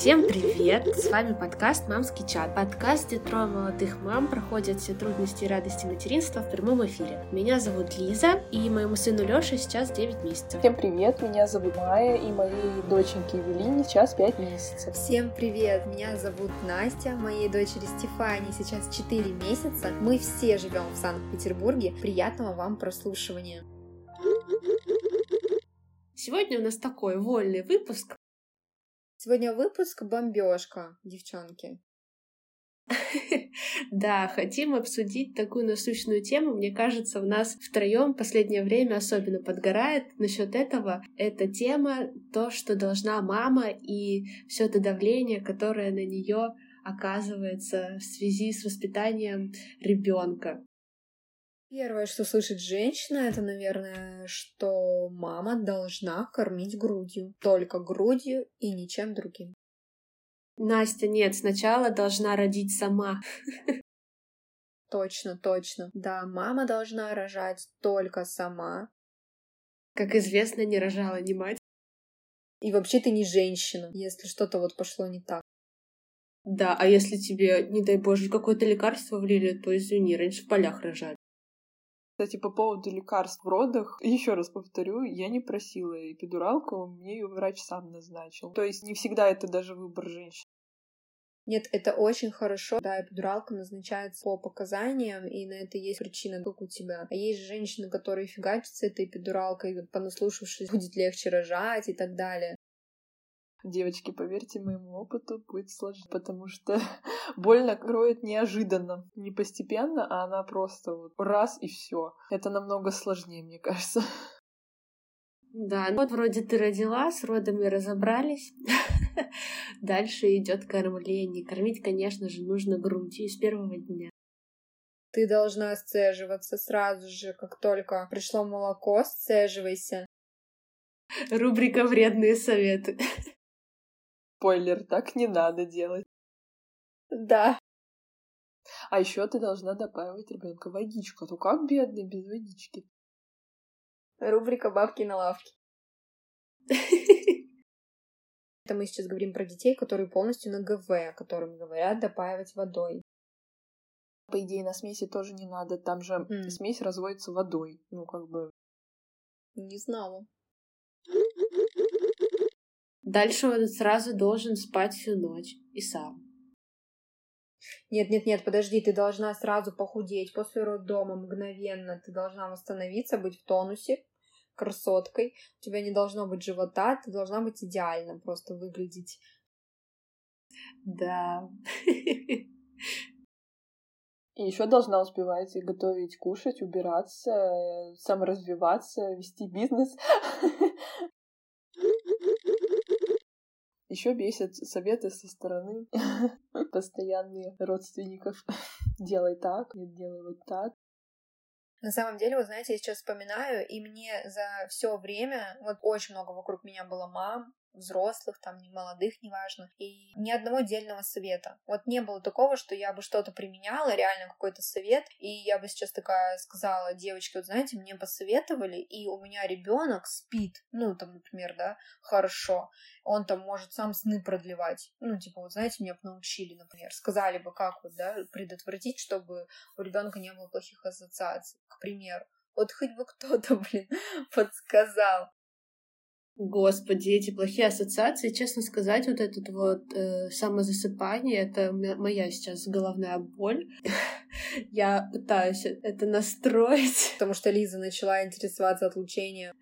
Всем привет! С вами подкаст «Мамский чат». Подкаст, где трое молодых мам проходят все трудности и радости материнства в прямом эфире. Меня зовут Лиза, и моему сыну Лёше сейчас 9 месяцев. Всем привет! Меня зовут Майя, и моей доченьке Евелине сейчас 5 месяцев. Всем привет! Меня зовут Настя, моей дочери Стефании сейчас 4 месяца. Мы все живем в Санкт-Петербурге. Приятного вам прослушивания! Сегодня у нас такой вольный выпуск, Сегодня выпуск бомбежка, девчонки. Да, хотим обсудить такую насущную тему. Мне кажется, у нас втроем последнее время особенно подгорает насчет этого. Эта тема то, что должна мама и все это давление, которое на нее оказывается в связи с воспитанием ребенка. Первое, что слышит женщина, это, наверное, что мама должна кормить грудью. Только грудью и ничем другим. Настя, нет, сначала должна родить сама. Точно, точно. Да, мама должна рожать только сама. Как известно, не рожала ни мать. И вообще ты не женщина, если что-то вот пошло не так. Да, а если тебе, не дай боже, какое-то лекарство влили, то извини, раньше в полях рожать. Кстати, по поводу лекарств в родах, еще раз повторю, я не просила эпидуралку, мне ее врач сам назначил. То есть не всегда это даже выбор женщин. Нет, это очень хорошо. Да, эпидуралка назначается по показаниям, и на это есть причина, как у тебя. А есть женщины, которые фигачатся этой эпидуралкой, понаслушавшись, будет легче рожать и так далее. Девочки, поверьте моему опыту, будет сложно, потому что больно кроет неожиданно, не постепенно, а она просто вот раз и все. Это намного сложнее, мне кажется. Да, ну вот вроде ты родила, с родами разобрались. Дальше идет кормление. Кормить, конечно же, нужно грудью с первого дня. Ты должна сцеживаться сразу же, как только пришло молоко, сцеживайся. Рубрика «Вредные советы». Спойлер, так не надо делать. Да. А еще ты должна добавить ребенка водичку, а то как бедный без водички. Рубрика «Бабки на лавке». Это мы сейчас говорим про детей, которые полностью на ГВ, о которым говорят допаивать водой. По идее, на смеси тоже не надо, там же mm. смесь разводится водой. Ну, как бы... Не знала. Дальше он сразу должен спать всю ночь и сам. Нет, нет, нет, подожди, ты должна сразу похудеть после роддома мгновенно. Ты должна восстановиться, быть в тонусе, красоткой. У тебя не должно быть живота, ты должна быть идеально просто выглядеть. Да. И еще должна успевать готовить, кушать, убираться, саморазвиваться, вести бизнес. Еще бесят советы со стороны постоянные родственников. Делай так, нет, делай вот так. На самом деле, вы знаете, я сейчас вспоминаю, и мне за все время, вот очень много вокруг меня было мам, взрослых, там, не молодых, неважно, и ни одного отдельного совета. Вот не было такого, что я бы что-то применяла, реально какой-то совет, и я бы сейчас такая сказала, девочки, вот знаете, мне посоветовали, и у меня ребенок спит, ну, там, например, да, хорошо, он там может сам сны продлевать, ну, типа, вот знаете, меня бы научили, например, сказали бы, как вот, да, предотвратить, чтобы у ребенка не было плохих ассоциаций, к примеру. Вот хоть бы кто-то, блин, подсказал. Господи, эти плохие ассоциации, честно сказать, вот этот вот э, самозасыпание, это моя сейчас головная боль. Я пытаюсь это настроить. Потому что Лиза начала интересоваться отлучением.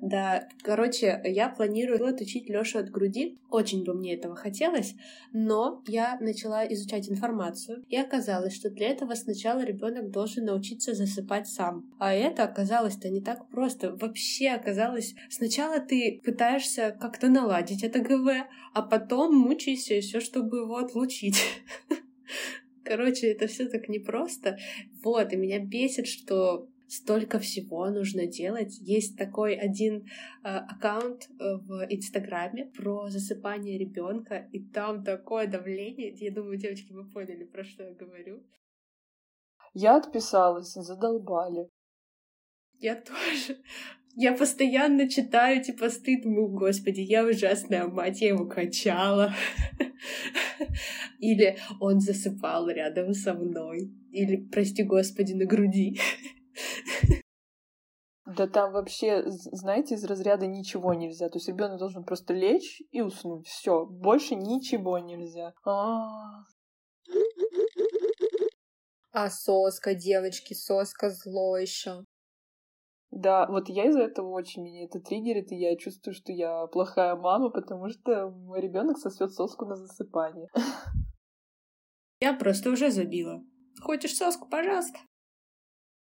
Да, короче, я планирую отучить Лёшу от груди. Очень бы мне этого хотелось, но я начала изучать информацию, и оказалось, что для этого сначала ребенок должен научиться засыпать сам. А это оказалось-то не так просто. Вообще оказалось, сначала ты пытаешься как-то наладить это ГВ, а потом мучаешься еще, чтобы его отлучить. Короче, это все так непросто. Вот, и меня бесит, что столько всего нужно делать. Есть такой один э, аккаунт в Инстаграме про засыпание ребенка, и там такое давление. Я думаю, девочки, вы поняли, про что я говорю. Я отписалась, задолбали. Я тоже. Я постоянно читаю эти посты, думаю, господи, я ужасная мать, я его качала. Или он засыпал рядом со мной. Или, прости господи, на груди. Да там вообще, знаете, из разряда ничего нельзя. То есть ребенок должен просто лечь и уснуть. Все, больше ничего нельзя. А, а соска, девочки, соска зло еще. Да, вот я из-за этого очень меня это триггерит, и я чувствую, что я плохая мама, потому что мой ребенок сосет соску на засыпание. Я просто уже забила. Хочешь соску, пожалуйста.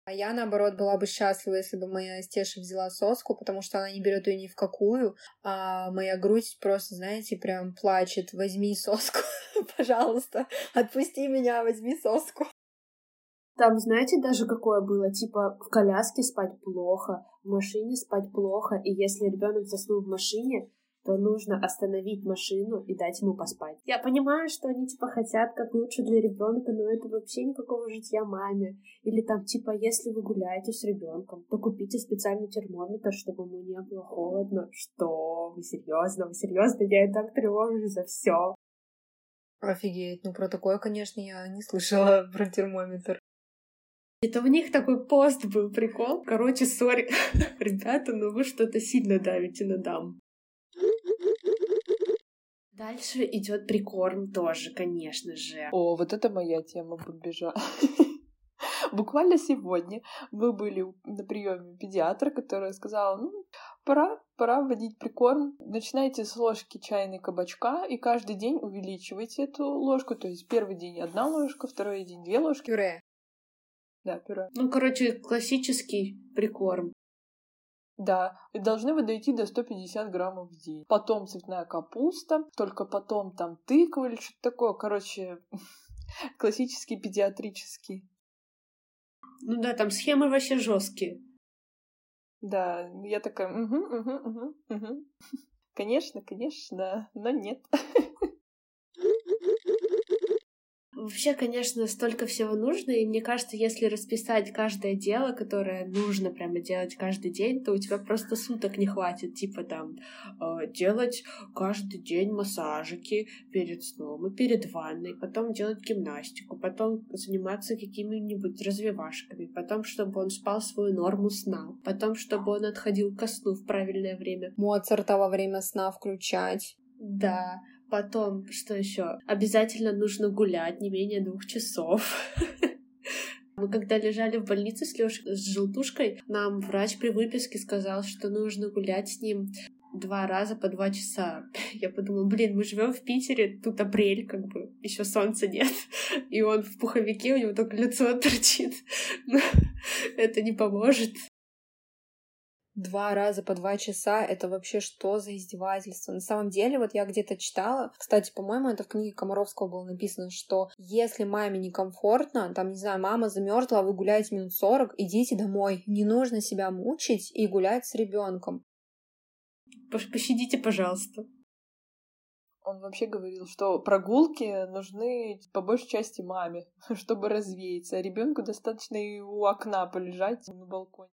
А я, наоборот, была бы счастлива, если бы моя Стеша взяла соску, потому что она не берет ее ни в какую, а моя грудь просто, знаете, прям плачет. Возьми соску, пожалуйста, отпусти меня, возьми соску. Там, знаете, даже какое было? Типа, в коляске спать плохо, в машине спать плохо, и если ребенок заснул в машине, то нужно остановить машину и дать ему поспать. Я понимаю, что они типа хотят как лучше для ребенка, но это вообще никакого житья маме. Или там типа, если вы гуляете с ребенком, то купите специальный термометр, чтобы ему не было холодно. Что? Вы серьезно? Вы серьезно? Я и так тревожусь за все. Офигеть, ну про такое, конечно, я не слышала про термометр. Это у них такой пост был, прикол. Короче, сори, ребята, но вы что-то сильно давите на дам. Дальше идет прикорм тоже, конечно же. О, вот это моя тема бомбежа. Буквально сегодня мы были на приеме педиатра, которая сказала, ну, пора, пора вводить прикорм. Начинайте с ложки чайной кабачка и каждый день увеличивайте эту ложку. То есть первый день одна ложка, второй день две ложки. Пюре. Да, пюре. Ну, короче, классический прикорм. Да, и должны вы дойти до 150 граммов в день. Потом цветная капуста, только потом там тыква или что-то такое. Короче, классический педиатрический. Ну да, там схемы вообще жесткие. Да, я такая, угу, угу, угу, угу. Конечно, конечно, но нет. Вообще, конечно, столько всего нужно, и мне кажется, если расписать каждое дело, которое нужно прямо делать каждый день, то у тебя просто суток не хватит, типа там э, делать каждый день массажики перед сном и перед ванной, потом делать гимнастику, потом заниматься какими-нибудь развивашками, потом, чтобы он спал свою норму сна, потом, чтобы он отходил ко сну в правильное время. Моцарта во время сна включать. Да, Потом, что еще? Обязательно нужно гулять не менее двух часов. Мы когда лежали в больнице с Лёшей, с желтушкой, нам врач при выписке сказал, что нужно гулять с ним два раза по два часа. Я подумала, блин, мы живем в Питере, тут апрель, как бы, еще солнца нет. И он в пуховике, у него только лицо торчит. Это не поможет. Два раза по два часа — это вообще что за издевательство? На самом деле, вот я где-то читала, кстати, по-моему, это в книге Комаровского было написано, что если маме некомфортно, там, не знаю, мама замерзла, а вы гуляете минут сорок, идите домой. Не нужно себя мучить и гулять с ребенком. Пощадите, пожалуйста. Он вообще говорил, что прогулки нужны по большей части маме, чтобы развеяться, а ребенку достаточно и у окна полежать на балконе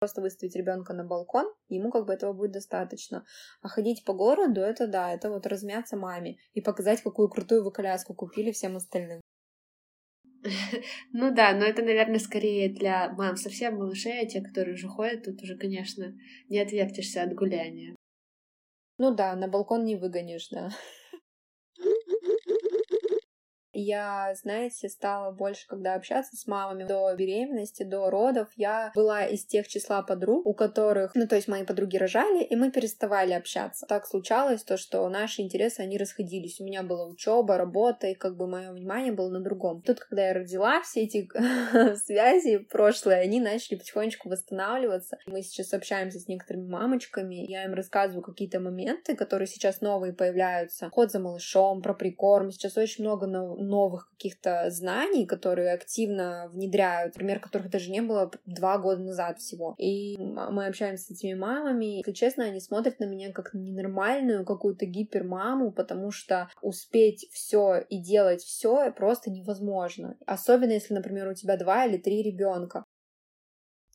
просто выставить ребенка на балкон, ему как бы этого будет достаточно. А ходить по городу, это да, это вот размяться маме и показать, какую крутую вы коляску купили всем остальным. Ну да, но это, наверное, скорее для мам совсем малышей, а те, которые уже ходят, тут уже, конечно, не отвертишься от гуляния. Ну да, на балкон не выгонишь, да. Я, знаете, стала больше, когда общаться с мамами до беременности, до родов, я была из тех числа подруг, у которых, ну, то есть мои подруги рожали, и мы переставали общаться. Так случалось то, что наши интересы, они расходились. У меня была учеба, работа, и как бы мое внимание было на другом. Тут, когда я родила, все эти связи прошлые, они начали потихонечку восстанавливаться. Мы сейчас общаемся с некоторыми мамочками, я им рассказываю какие-то моменты, которые сейчас новые появляются. Ход за малышом, про прикорм. Сейчас очень много новых каких-то знаний, которые активно внедряют, например, которых даже не было два года назад всего. И мы общаемся с этими мамами. Если честно, они смотрят на меня как на ненормальную какую-то гипермаму, потому что успеть все и делать все просто невозможно. Особенно если, например, у тебя два или три ребенка.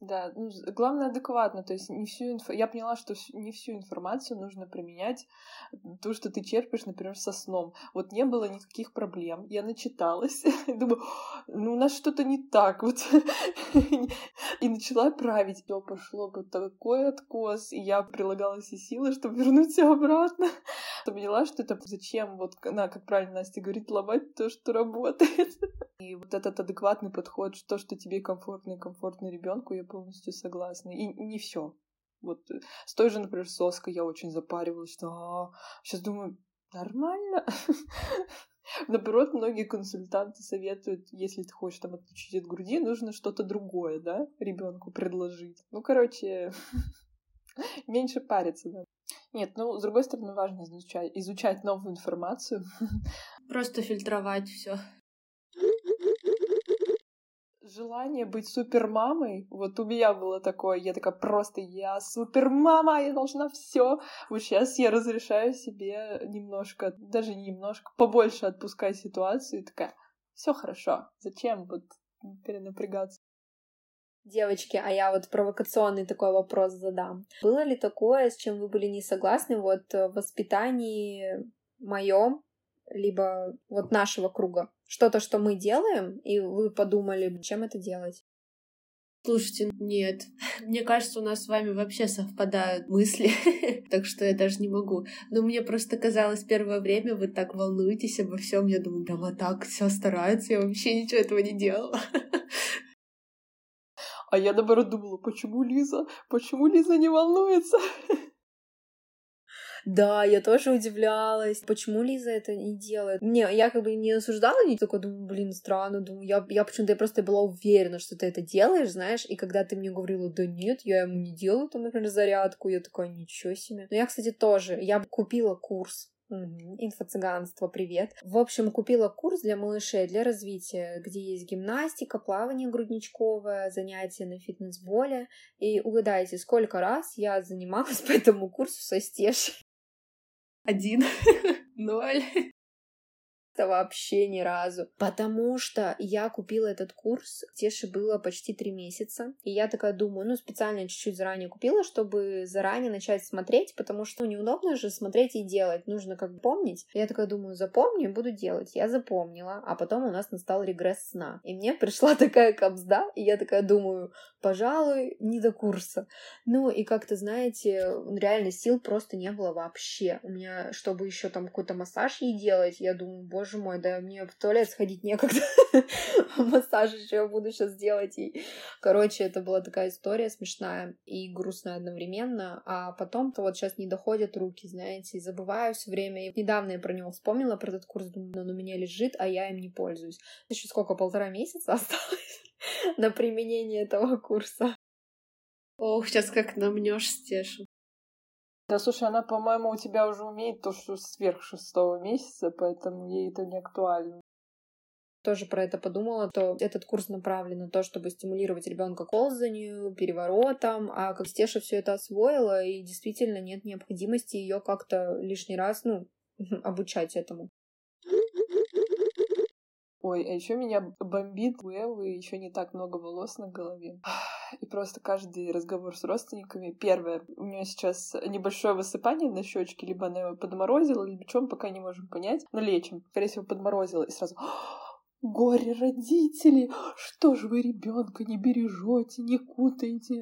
Да, ну, главное адекватно, то есть не всю инфo... Я поняла, что не всю информацию нужно применять, то, что ты черпаешь, например, со сном. Вот не было никаких проблем, я начиталась, думаю, ну у нас что-то не так, вот. И начала править, все пошло бы такой откос, и я прилагала все силы, чтобы вернуть все обратно. Поняла, что это зачем, вот, на, как правильно Настя говорит, ломать то, что работает. И вот этот адекватный подход, то, что тебе комфортно и комфортно ребенку, я полностью согласна. И не все. Вот э, с той же, например, соской я очень запаривалась, что а, сейчас думаю, нормально. Наоборот, многие консультанты советуют, если ты хочешь там отключить от груди, нужно что-то другое, да, ребенку предложить. Ну, короче, меньше париться, да. Нет, ну, с другой стороны, важно изучать, изучать новую информацию. Просто фильтровать все желание быть супермамой, вот у меня было такое, я такая просто, я супермама, я должна все. Вот сейчас я разрешаю себе немножко, даже немножко, побольше отпускать ситуацию и такая, все хорошо, зачем вот перенапрягаться? Девочки, а я вот провокационный такой вопрос задам. Было ли такое, с чем вы были не согласны вот в воспитании моем либо вот нашего круга. Что-то, что мы делаем, и вы подумали, чем это делать. Слушайте, нет. Мне кажется, у нас с вами вообще совпадают мысли, так что я даже не могу. Но мне просто казалось, первое время вы так волнуетесь обо всем. Я думаю, вот так все стараются, я вообще ничего этого не делала. А я наоборот думала, почему Лиза, почему Лиза не волнуется? Да, я тоже удивлялась, почему Лиза это не делает. Не, я как бы не осуждала, не такой думаю, блин, странно, думаю, я, я почему-то я просто была уверена, что ты это делаешь, знаешь, и когда ты мне говорила, да нет, я ему не делаю, там, например, зарядку, я такая, ничего себе. Но я, кстати, тоже, я купила курс Угу. Инфо-цыганство, привет. В общем, купила курс для малышей для развития, где есть гимнастика, плавание грудничковое, занятия на фитнес-боле. И угадайте, сколько раз я занималась по этому курсу со Стешей. Один. Ноль вообще ни разу. Потому что я купила этот курс, Теше было почти три месяца. И я такая думаю, ну, специально чуть-чуть заранее купила, чтобы заранее начать смотреть, потому что неудобно же смотреть и делать. Нужно как бы помнить. Я такая думаю, запомню и буду делать. Я запомнила, а потом у нас настал регресс сна. И мне пришла такая капсда, и я такая думаю, пожалуй, не до курса. Ну, и как-то, знаете, реально сил просто не было вообще. У меня, чтобы еще там какой-то массаж ей делать, я думаю, боже боже мой, да мне в туалет сходить некогда. Массаж еще буду сейчас делать. И... Короче, это была такая история смешная и грустная одновременно. А потом-то вот сейчас не доходят руки, знаете, и забываю все время. И недавно я про него вспомнила, про этот курс, думаю, он у меня лежит, а я им не пользуюсь. Еще сколько, полтора месяца осталось на применение этого курса. Ох, сейчас как намнешь стешу. Да, слушай, она, по-моему, у тебя уже умеет то, что сверх шестого месяца, поэтому ей это не актуально. Тоже про это подумала, то этот курс направлен на то, чтобы стимулировать ребенка к ползанию, переворотам, а как Стеша все это освоила, и действительно нет необходимости ее как-то лишний раз, ну, обучать этому. Ой, а еще меня бомбит у Эвы еще не так много волос на голове. И просто каждый разговор с родственниками. Первое, у нее сейчас небольшое высыпание на щечке, либо она его подморозила, либо мы пока не можем понять. Но лечим. Скорее всего, подморозила. И сразу Горе родители! Что же вы ребенка не бережете, не кутаете,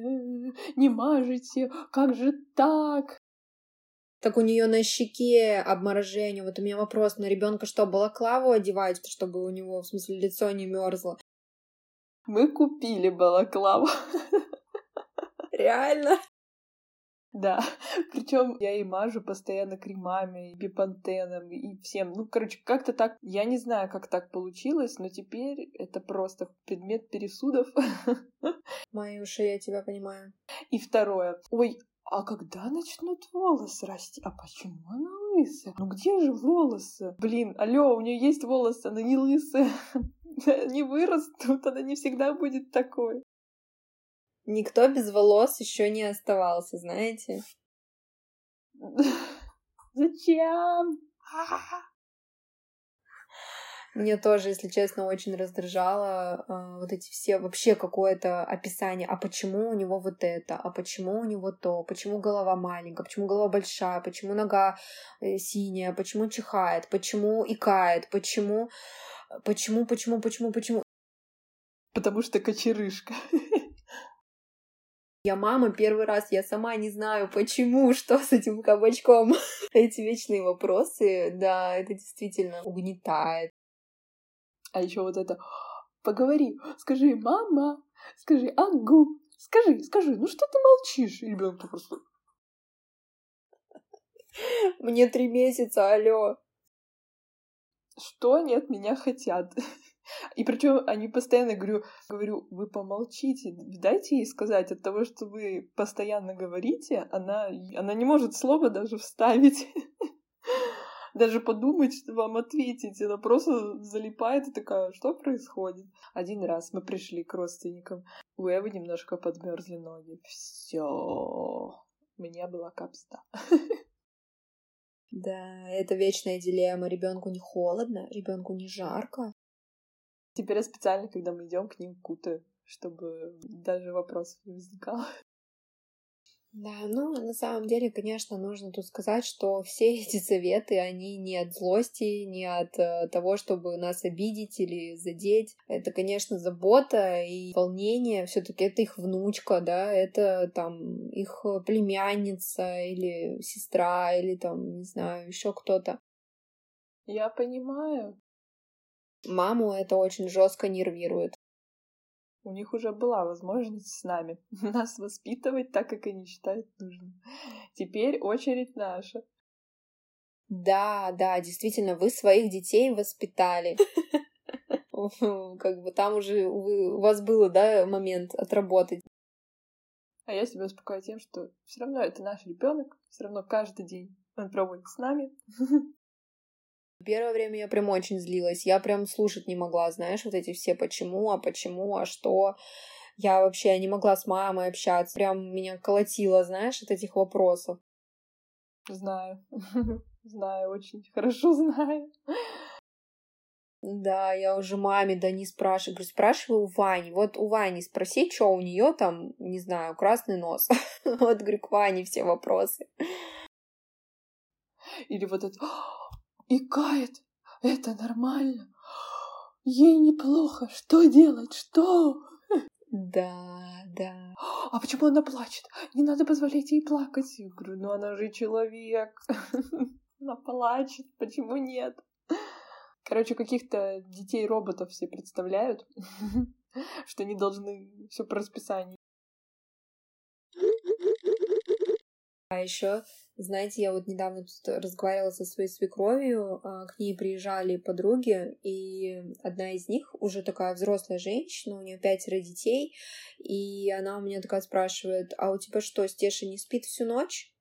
не мажете? Как же так? Так у нее на щеке обморожение. Вот у меня вопрос, на ребенка что, балаклаву одевать, чтобы у него, в смысле, лицо не мерзло? Мы купили балаклаву. Реально? Да, причем я и мажу постоянно кремами, и бипантеном, и всем. Ну, короче, как-то так, я не знаю, как так получилось, но теперь это просто предмет пересудов. Мои уши, я тебя понимаю. И второе. Ой, а когда начнут волосы расти? А почему она лысая? Ну где же волосы? Блин, алло, у нее есть волосы, она не лысая. Не вырастут, она не всегда будет такой. Никто без волос еще не оставался, знаете? Зачем? Мне тоже, если честно, очень раздражало э, вот эти все вообще какое-то описание, а почему у него вот это, а почему у него то, почему голова маленькая, почему голова большая, почему нога э, синяя, почему чихает, почему икает, почему, почему, почему, почему, почему. Потому что кочерышка. Я мама первый раз, я сама не знаю, почему, что с этим кабачком. Эти вечные вопросы, да, это действительно угнетает. А еще вот это поговори, скажи, мама, скажи, агу, скажи, скажи, ну что ты молчишь? И ребенок просто... Мне три месяца, алло. Что они от меня хотят? И причем они постоянно говорю, говорю, вы помолчите, дайте ей сказать, от того, что вы постоянно говорите, она, она не может слова даже вставить. Даже подумать, что вам ответить. Она просто залипает и такая, что происходит? Один раз мы пришли к родственникам. У Эвы немножко подмерзли ноги. Все. У меня была капста. Да, это вечная дилемма. Ребенку не холодно, ребенку не жарко. Теперь я специально, когда мы идем к ним, кутаю, чтобы даже вопросов не возникало. Да, ну, на самом деле, конечно, нужно тут сказать, что все эти советы, они не от злости, не от э, того, чтобы нас обидеть или задеть. Это, конечно, забота и волнение. все таки это их внучка, да, это там их племянница или сестра, или там, не знаю, еще кто-то. Я понимаю. Маму это очень жестко нервирует. У них уже была возможность с нами нас воспитывать так, как они считают нужным. Теперь очередь наша. Да, да, действительно, вы своих детей воспитали. Как бы там уже у вас было, да, момент отработать. А я себя успокаиваю тем, что все равно это наш ребенок, все равно каждый день он проводит с нами. Первое время я прям очень злилась. Я прям слушать не могла, знаешь, вот эти все почему, а почему, а что. Я вообще не могла с мамой общаться. Прям меня колотило, знаешь, от этих вопросов. Знаю. Знаю, очень хорошо знаю. Да, я уже маме, да не спрашиваю. Говорю, спрашиваю у Вани. Вот у Вани спроси, что у нее там, не знаю, красный нос. Вот, говорю, к Ване все вопросы. Или вот это, икает. Это нормально. Ей неплохо. Что делать? Что? Да, да. А почему она плачет? Не надо позволять ей плакать. Я говорю, ну она же человек. Она плачет. Почему нет? Короче, каких-то детей-роботов все представляют, что они должны все по расписанию. А еще знаете, я вот недавно тут разговаривала со своей свекровью, а, к ней приезжали подруги, и одна из них уже такая взрослая женщина, у нее пятеро детей, и она у меня такая спрашивает, а у тебя что, Стеша не спит всю ночь?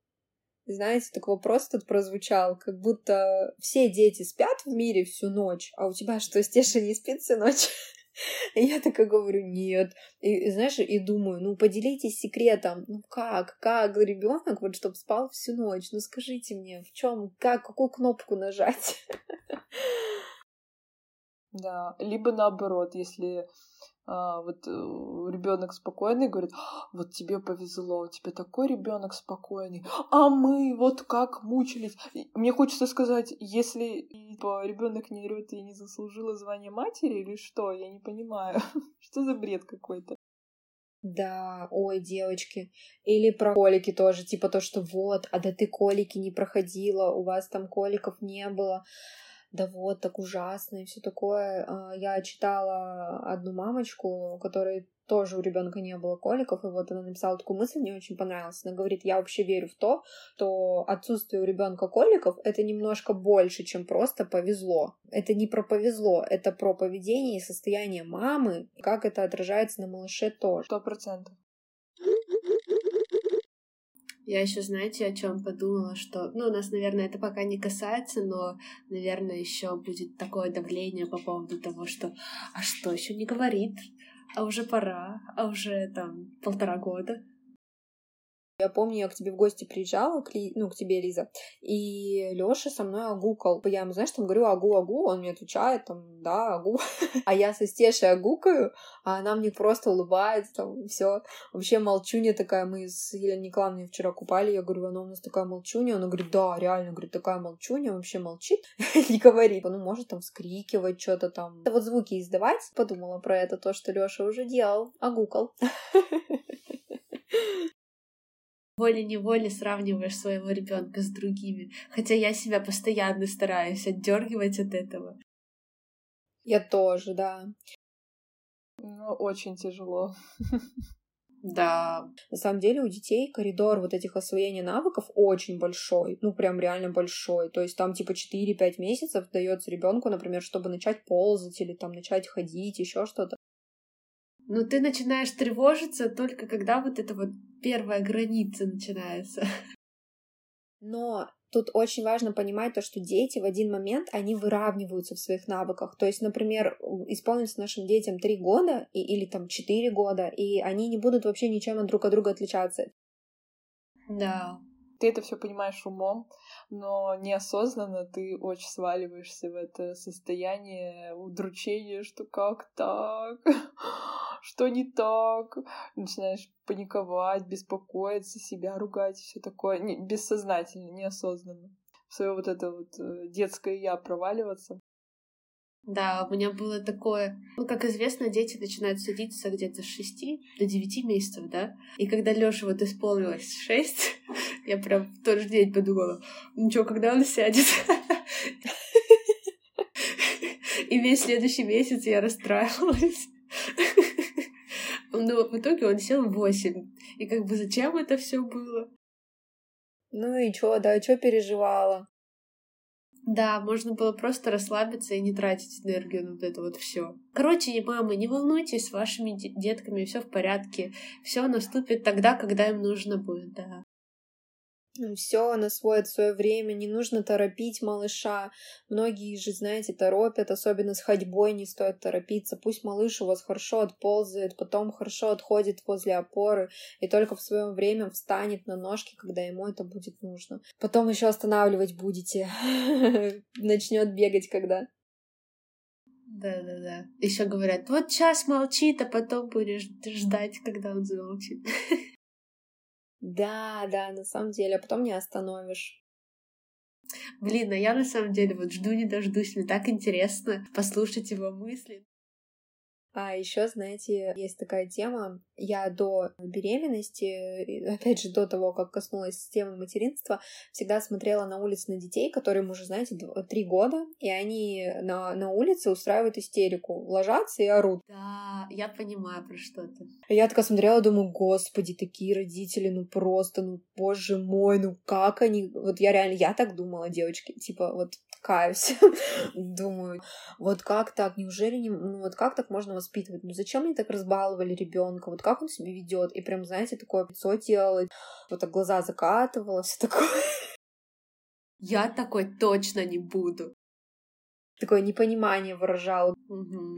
Знаете, такой вопрос тут прозвучал, как будто все дети спят в мире всю ночь, а у тебя что, Стеша не спит всю ночь? Я такая говорю, нет. И, знаешь, и думаю, ну, поделитесь секретом. Ну, как? Как ребенок, вот, чтобы спал всю ночь? Ну, скажите мне, в чем, как, какую кнопку нажать? Да, либо наоборот, если вот э, ребенок спокойный говорит, вот тебе повезло, у тебя такой ребенок спокойный, а мы вот как мучились. Мне хочется сказать, если ребенок не орет, я не заслужила звание матери или что, я не понимаю, что за бред какой-то. Да, ой, девочки. Или про колики тоже, типа то, что вот, а да ты колики не проходила, у вас там коликов не было да вот, так ужасно и все такое. А, я читала одну мамочку, которой тоже у ребенка не было коликов, и вот она написала такую мысль, мне очень понравилась. Она говорит, я вообще верю в то, что отсутствие у ребенка коликов это немножко больше, чем просто повезло. Это не про повезло, это про поведение и состояние мамы, как это отражается на малыше тоже. Сто процентов. Я еще, знаете, о чем подумала, что, ну, нас, наверное, это пока не касается, но, наверное, еще будет такое давление по поводу того, что, а что еще не говорит, а уже пора, а уже там полтора года. Я помню, я к тебе в гости приезжала, к Ли... ну, к тебе, Лиза, и Лёша со мной огукал. Я ему, знаешь, там говорю агу-агу, он мне отвечает, там, да, агу. А я со Стешей агукаю, а она мне просто улыбается, там, все. Вообще молчуня такая, мы с Еленой Николаевной вчера купали, я говорю, она у нас такая молчуня, она говорит, да, реально, говорит, такая молчуня, вообще молчит, не говорит, ну, может там скрикивать, что-то там. Вот звуки издавать. Подумала про это, то, что Лёша уже делал, агукал. волей-неволей сравниваешь своего ребенка с другими. Хотя я себя постоянно стараюсь отдергивать от этого. Я тоже, да. Ну, очень тяжело. Да. На самом деле у детей коридор вот этих освоения навыков очень большой, ну прям реально большой. То есть там типа 4-5 месяцев дается ребенку, например, чтобы начать ползать или там начать ходить, еще что-то. Но ты начинаешь тревожиться только когда вот эта вот первая граница начинается. Но тут очень важно понимать то, что дети в один момент, они выравниваются в своих навыках. То есть, например, исполнится нашим детям три года и, или там четыре года, и они не будут вообще ничем друг от друга отличаться. Да. Ты это все понимаешь умом, но неосознанно ты очень сваливаешься в это состояние удручения, что как так? что не так, начинаешь паниковать, беспокоиться, себя ругать, все такое, не, бессознательно, неосознанно. В свое вот это вот э, детское я проваливаться. Да, у меня было такое. Ну, как известно, дети начинают садиться где-то с 6 до 9 месяцев, да? И когда Лёше вот исполнилось 6, я прям в тот же день подумала, ну что, когда он сядет? И весь следующий месяц я расстраивалась. Но в итоге он сел в 8. И как бы зачем это все было? Ну и чё, да, чё переживала? Да, можно было просто расслабиться и не тратить энергию на вот это вот все. Короче, мамы, не волнуйтесь, с вашими детками все в порядке. Все наступит тогда, когда им нужно будет, да все на свое свое время, не нужно торопить малыша. Многие же, знаете, торопят, особенно с ходьбой не стоит торопиться. Пусть малыш у вас хорошо отползает, потом хорошо отходит возле опоры и только в свое время встанет на ножки, когда ему это будет нужно. Потом еще останавливать будете. Начнет бегать когда. Да, да, да. Еще говорят, вот час молчит, а потом будешь ждать, когда он замолчит. Да, да, на самом деле, а потом не остановишь. Блин, а я на самом деле вот жду не дождусь, мне так интересно послушать его мысли. А еще, знаете, есть такая тема. Я до беременности, опять же, до того, как коснулась темы материнства, всегда смотрела на улице на детей, которым уже, знаете, три года, и они на, на улице устраивают истерику, ложатся и орут. Да, я понимаю про что то Я такая смотрела, думаю, господи, такие родители, ну просто, ну, боже мой, ну как они... Вот я реально, я так думала, девочки, типа, вот каюсь, думаю, вот как так, неужели не... Ну, вот как так можно воспитывать. Ну зачем мне так разбаловали ребенка? Вот как он себя ведет? И прям, знаете, такое лицо делает, вот так глаза закатывала, все такое. Я такой точно не буду. Такое непонимание выражал. Угу.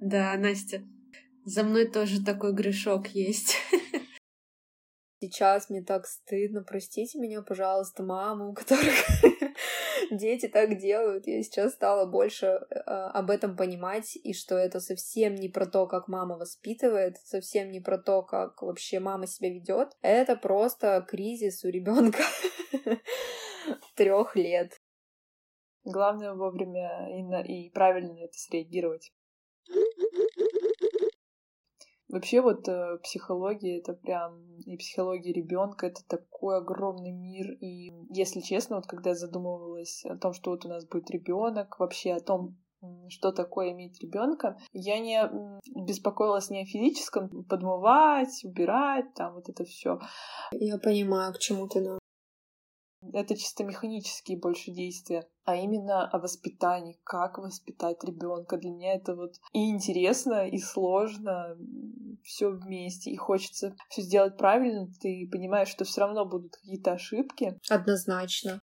Да, Настя, за мной тоже такой грешок есть. Сейчас мне так стыдно, простите меня, пожалуйста, маму, у которых дети так делают. Я сейчас стала больше э, об этом понимать, и что это совсем не про то, как мама воспитывает, совсем не про то, как вообще мама себя ведет. Это просто кризис у ребенка трех лет. Главное вовремя и, и правильно на это среагировать. Вообще вот э, психология это прям и психология ребенка это такой огромный мир. И если честно, вот когда я задумывалась о том, что вот у нас будет ребенок, вообще о том, что такое иметь ребенка, я не беспокоилась не о физическом, подмывать, убирать, там вот это все. Я понимаю, к чему ты, да это чисто механические больше действия, а именно о воспитании, как воспитать ребенка. Для меня это вот и интересно, и сложно, все вместе, и хочется все сделать правильно. Ты понимаешь, что все равно будут какие-то ошибки. Однозначно.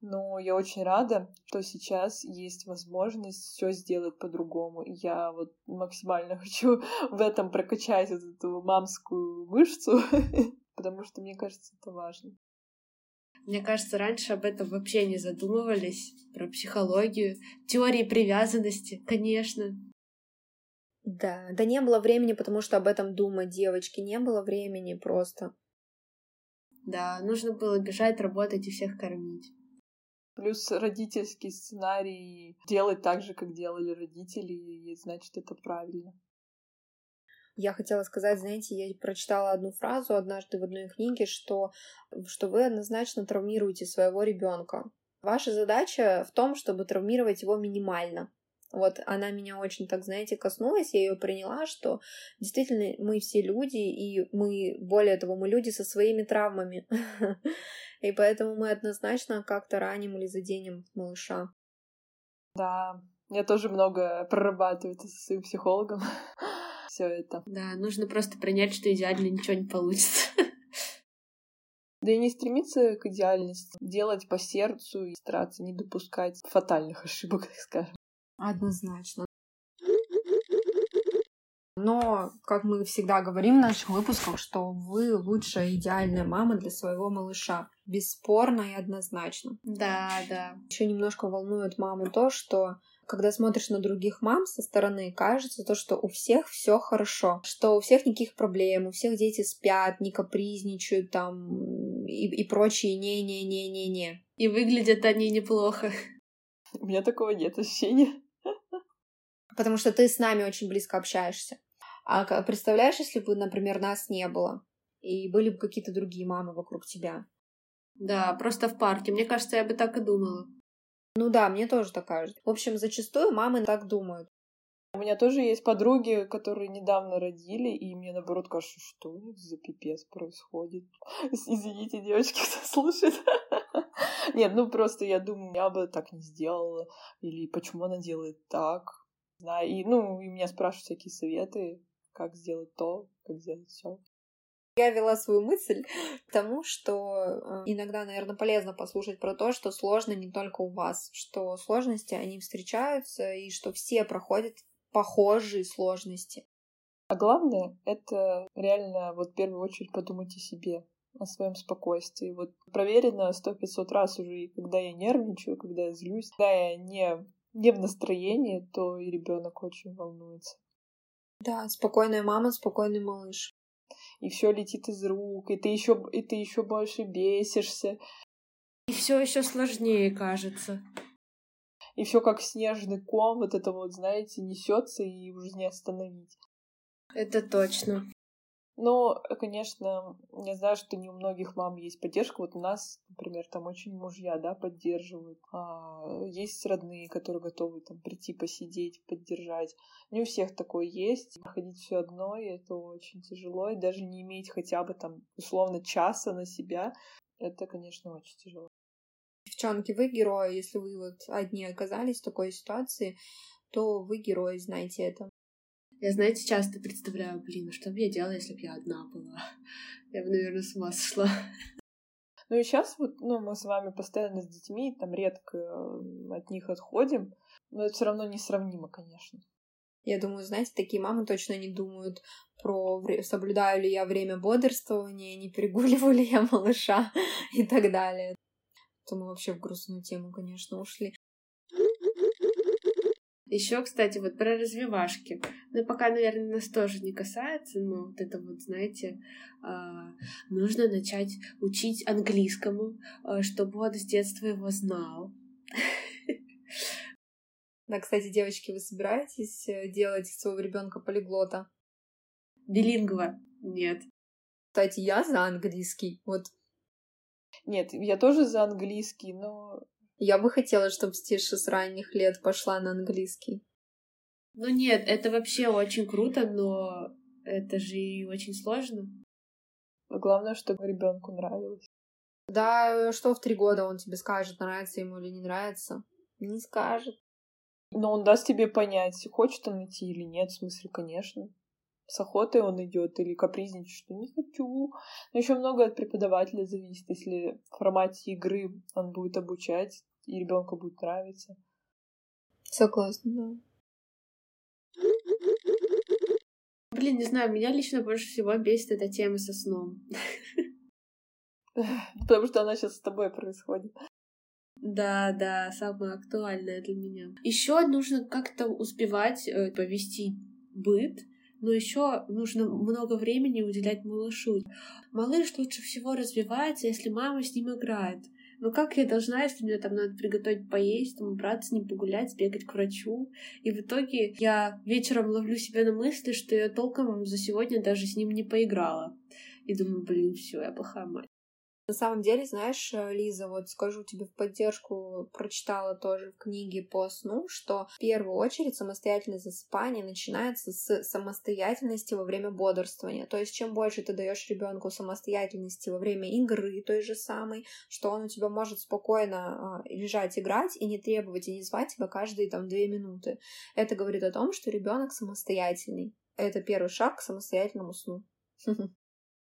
Но я очень рада, что сейчас есть возможность все сделать по-другому. Я вот максимально хочу в этом прокачать вот эту мамскую мышцу потому что мне кажется, это важно. Мне кажется, раньше об этом вообще не задумывались, про психологию, теории привязанности, конечно. Да, да не было времени, потому что об этом думать, девочки, не было времени просто. Да, нужно было бежать, работать и всех кормить. Плюс родительский сценарий делать так же, как делали родители, и значит, это правильно. Я хотела сказать, знаете, я прочитала одну фразу однажды в одной книге, что, что вы однозначно травмируете своего ребенка. Ваша задача в том, чтобы травмировать его минимально. Вот она меня очень, так знаете, коснулась, я ее приняла, что действительно мы все люди, и мы, более того, мы люди со своими травмами. И поэтому мы однозначно как-то раним или заденем малыша. Да, я тоже много прорабатываю это со своим психологом. Все это. Да, нужно просто принять, что идеально ничего не получится. Да и не стремиться к идеальности, делать по сердцу и стараться не допускать фатальных ошибок, так скажем. Однозначно. Но, как мы всегда говорим в наших выпусках, что вы лучшая идеальная мама для своего малыша. Бесспорно и однозначно. Да, да. Еще немножко волнует маму то, что когда смотришь на других мам со стороны, кажется то, что у всех все хорошо, что у всех никаких проблем, у всех дети спят, не капризничают там и, и прочие не-не-не-не-не. И выглядят они неплохо. У меня такого нет ощущения. Потому что ты с нами очень близко общаешься. А представляешь, если бы, например, нас не было, и были бы какие-то другие мамы вокруг тебя? Да, просто в парке. Мне кажется, я бы так и думала. Ну да, мне тоже так кажется. В общем, зачастую мамы так думают. У меня тоже есть подруги, которые недавно родили, и мне наоборот кажется, что за пипец происходит. Извините, девочки, кто слушает. Нет, ну просто я думаю, я бы так не сделала. Или почему она делает так. Знаю. И, ну, и меня спрашивают всякие советы, как сделать то, как сделать все. Я вела свою мысль к тому, что э, иногда, наверное, полезно послушать про то, что сложно не только у вас, что сложности, они встречаются, и что все проходят похожие сложности. А главное, это реально вот в первую очередь подумать о себе, о своем спокойствии. Вот проверено сто пятьсот раз уже, и когда я нервничаю, когда я злюсь, когда я не, не в настроении, то и ребенок очень волнуется. Да, спокойная мама, спокойный малыш. И все летит из рук, и ты еще и ты еще больше бесишься. И все еще сложнее кажется. И все как снежный ком, вот это вот, знаете, несется и уже не остановить. Это точно. Ну, конечно, я знаю, что не у многих мам есть поддержка. Вот у нас, например, там очень мужья, да, поддерживают. А, есть родные, которые готовы там прийти посидеть, поддержать. Не у всех такое есть. Ходить все одно, и это очень тяжело. И даже не иметь хотя бы там условно часа на себя, это, конечно, очень тяжело. Девчонки, вы герои. Если вы вот одни оказались в такой ситуации, то вы герои, знаете это. Я, знаете, часто представляю, блин, а что бы я делала, если бы я одна была? Я бы, наверное, с ума сошла. Ну и сейчас вот, ну, мы с вами постоянно с детьми, там редко от них отходим, но это все равно несравнимо, конечно. Я думаю, знаете, такие мамы точно не думают про соблюдаю ли я время бодрствования, не перегуливаю ли я малыша и так далее. То мы вообще в грустную тему, конечно, ушли. Еще, кстати, вот про развивашки. Ну, пока, наверное, нас тоже не касается, но вот это вот, знаете, э, нужно начать учить английскому, э, чтобы он с детства его знал. Да, кстати, девочки, вы собираетесь э, делать своего ребенка полиглота? Билингва? Нет. Кстати, я за английский. Вот. Нет, я тоже за английский, но я бы хотела, чтобы Стиша с ранних лет пошла на английский. Ну нет, это вообще очень круто, но это же и очень сложно. Главное, чтобы ребенку нравилось. Да, что в три года он тебе скажет, нравится ему или не нравится? Не скажет. Но он даст тебе понять, хочет он идти или нет, в смысле, конечно. С охотой он идет или капризничает, что не хочу. Но еще много от преподавателя зависит. Если в формате игры он будет обучать, и ребенку будет нравиться. Согласна, да. Блин, не знаю, меня лично больше всего бесит эта тема со сном. Потому что она сейчас с тобой происходит. Да, да, самое актуальное для меня. Еще нужно как-то успевать э, повести быт, но еще нужно много времени уделять малышу. Малыш лучше всего развивается, если мама с ним играет. Но как я должна, если мне там надо приготовить поесть, там убраться, ним погулять, сбегать к врачу? И в итоге я вечером ловлю себя на мысли, что я толком за сегодня даже с ним не поиграла. И думаю, блин, все, я плохая мать. На самом деле, знаешь, э, Лиза, вот скажу тебе в поддержку, прочитала тоже в книге по сну, что в первую очередь самостоятельное засыпание начинается с самостоятельности во время бодрствования. То есть, чем больше ты даешь ребенку самостоятельности во время игры той же самой, что он у тебя может спокойно а, лежать, играть и не требовать и не звать тебя каждые там две минуты. Это говорит о том, что ребенок самостоятельный. Это первый шаг к самостоятельному сну.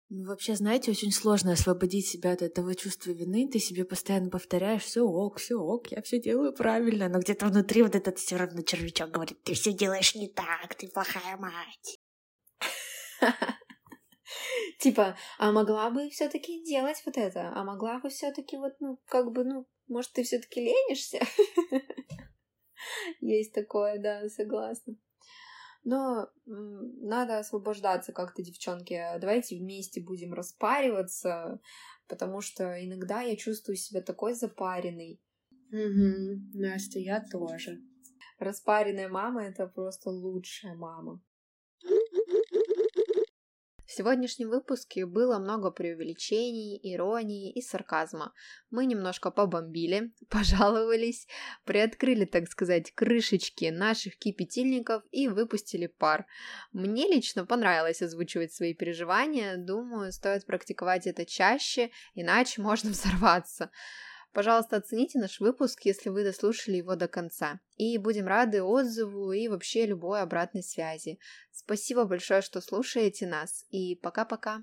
Ну, вообще, знаете, очень сложно освободить себя от этого чувства вины. Ты себе постоянно повторяешь, все ок, все ок, я все делаю правильно. Но где-то внутри вот этот все равно червячок говорит, ты все делаешь не так, ты плохая мать. Типа, а могла бы все-таки делать вот это? А могла бы все-таки вот, ну, как бы, ну, может, ты все-таки ленишься? Есть такое, да, согласна. Но надо освобождаться как-то, девчонки. Давайте вместе будем распариваться, потому что иногда я чувствую себя такой запаренной. Угу, Настя, я тоже. Распаренная мама — это просто лучшая мама. Сегодняшнем выпуске было много преувеличений, иронии и сарказма. Мы немножко побомбили, пожаловались, приоткрыли, так сказать, крышечки наших кипятильников и выпустили пар. Мне лично понравилось озвучивать свои переживания, думаю, стоит практиковать это чаще, иначе можно взорваться. Пожалуйста, оцените наш выпуск, если вы дослушали его до конца. И будем рады отзыву и вообще любой обратной связи. Спасибо большое, что слушаете нас. И пока-пока.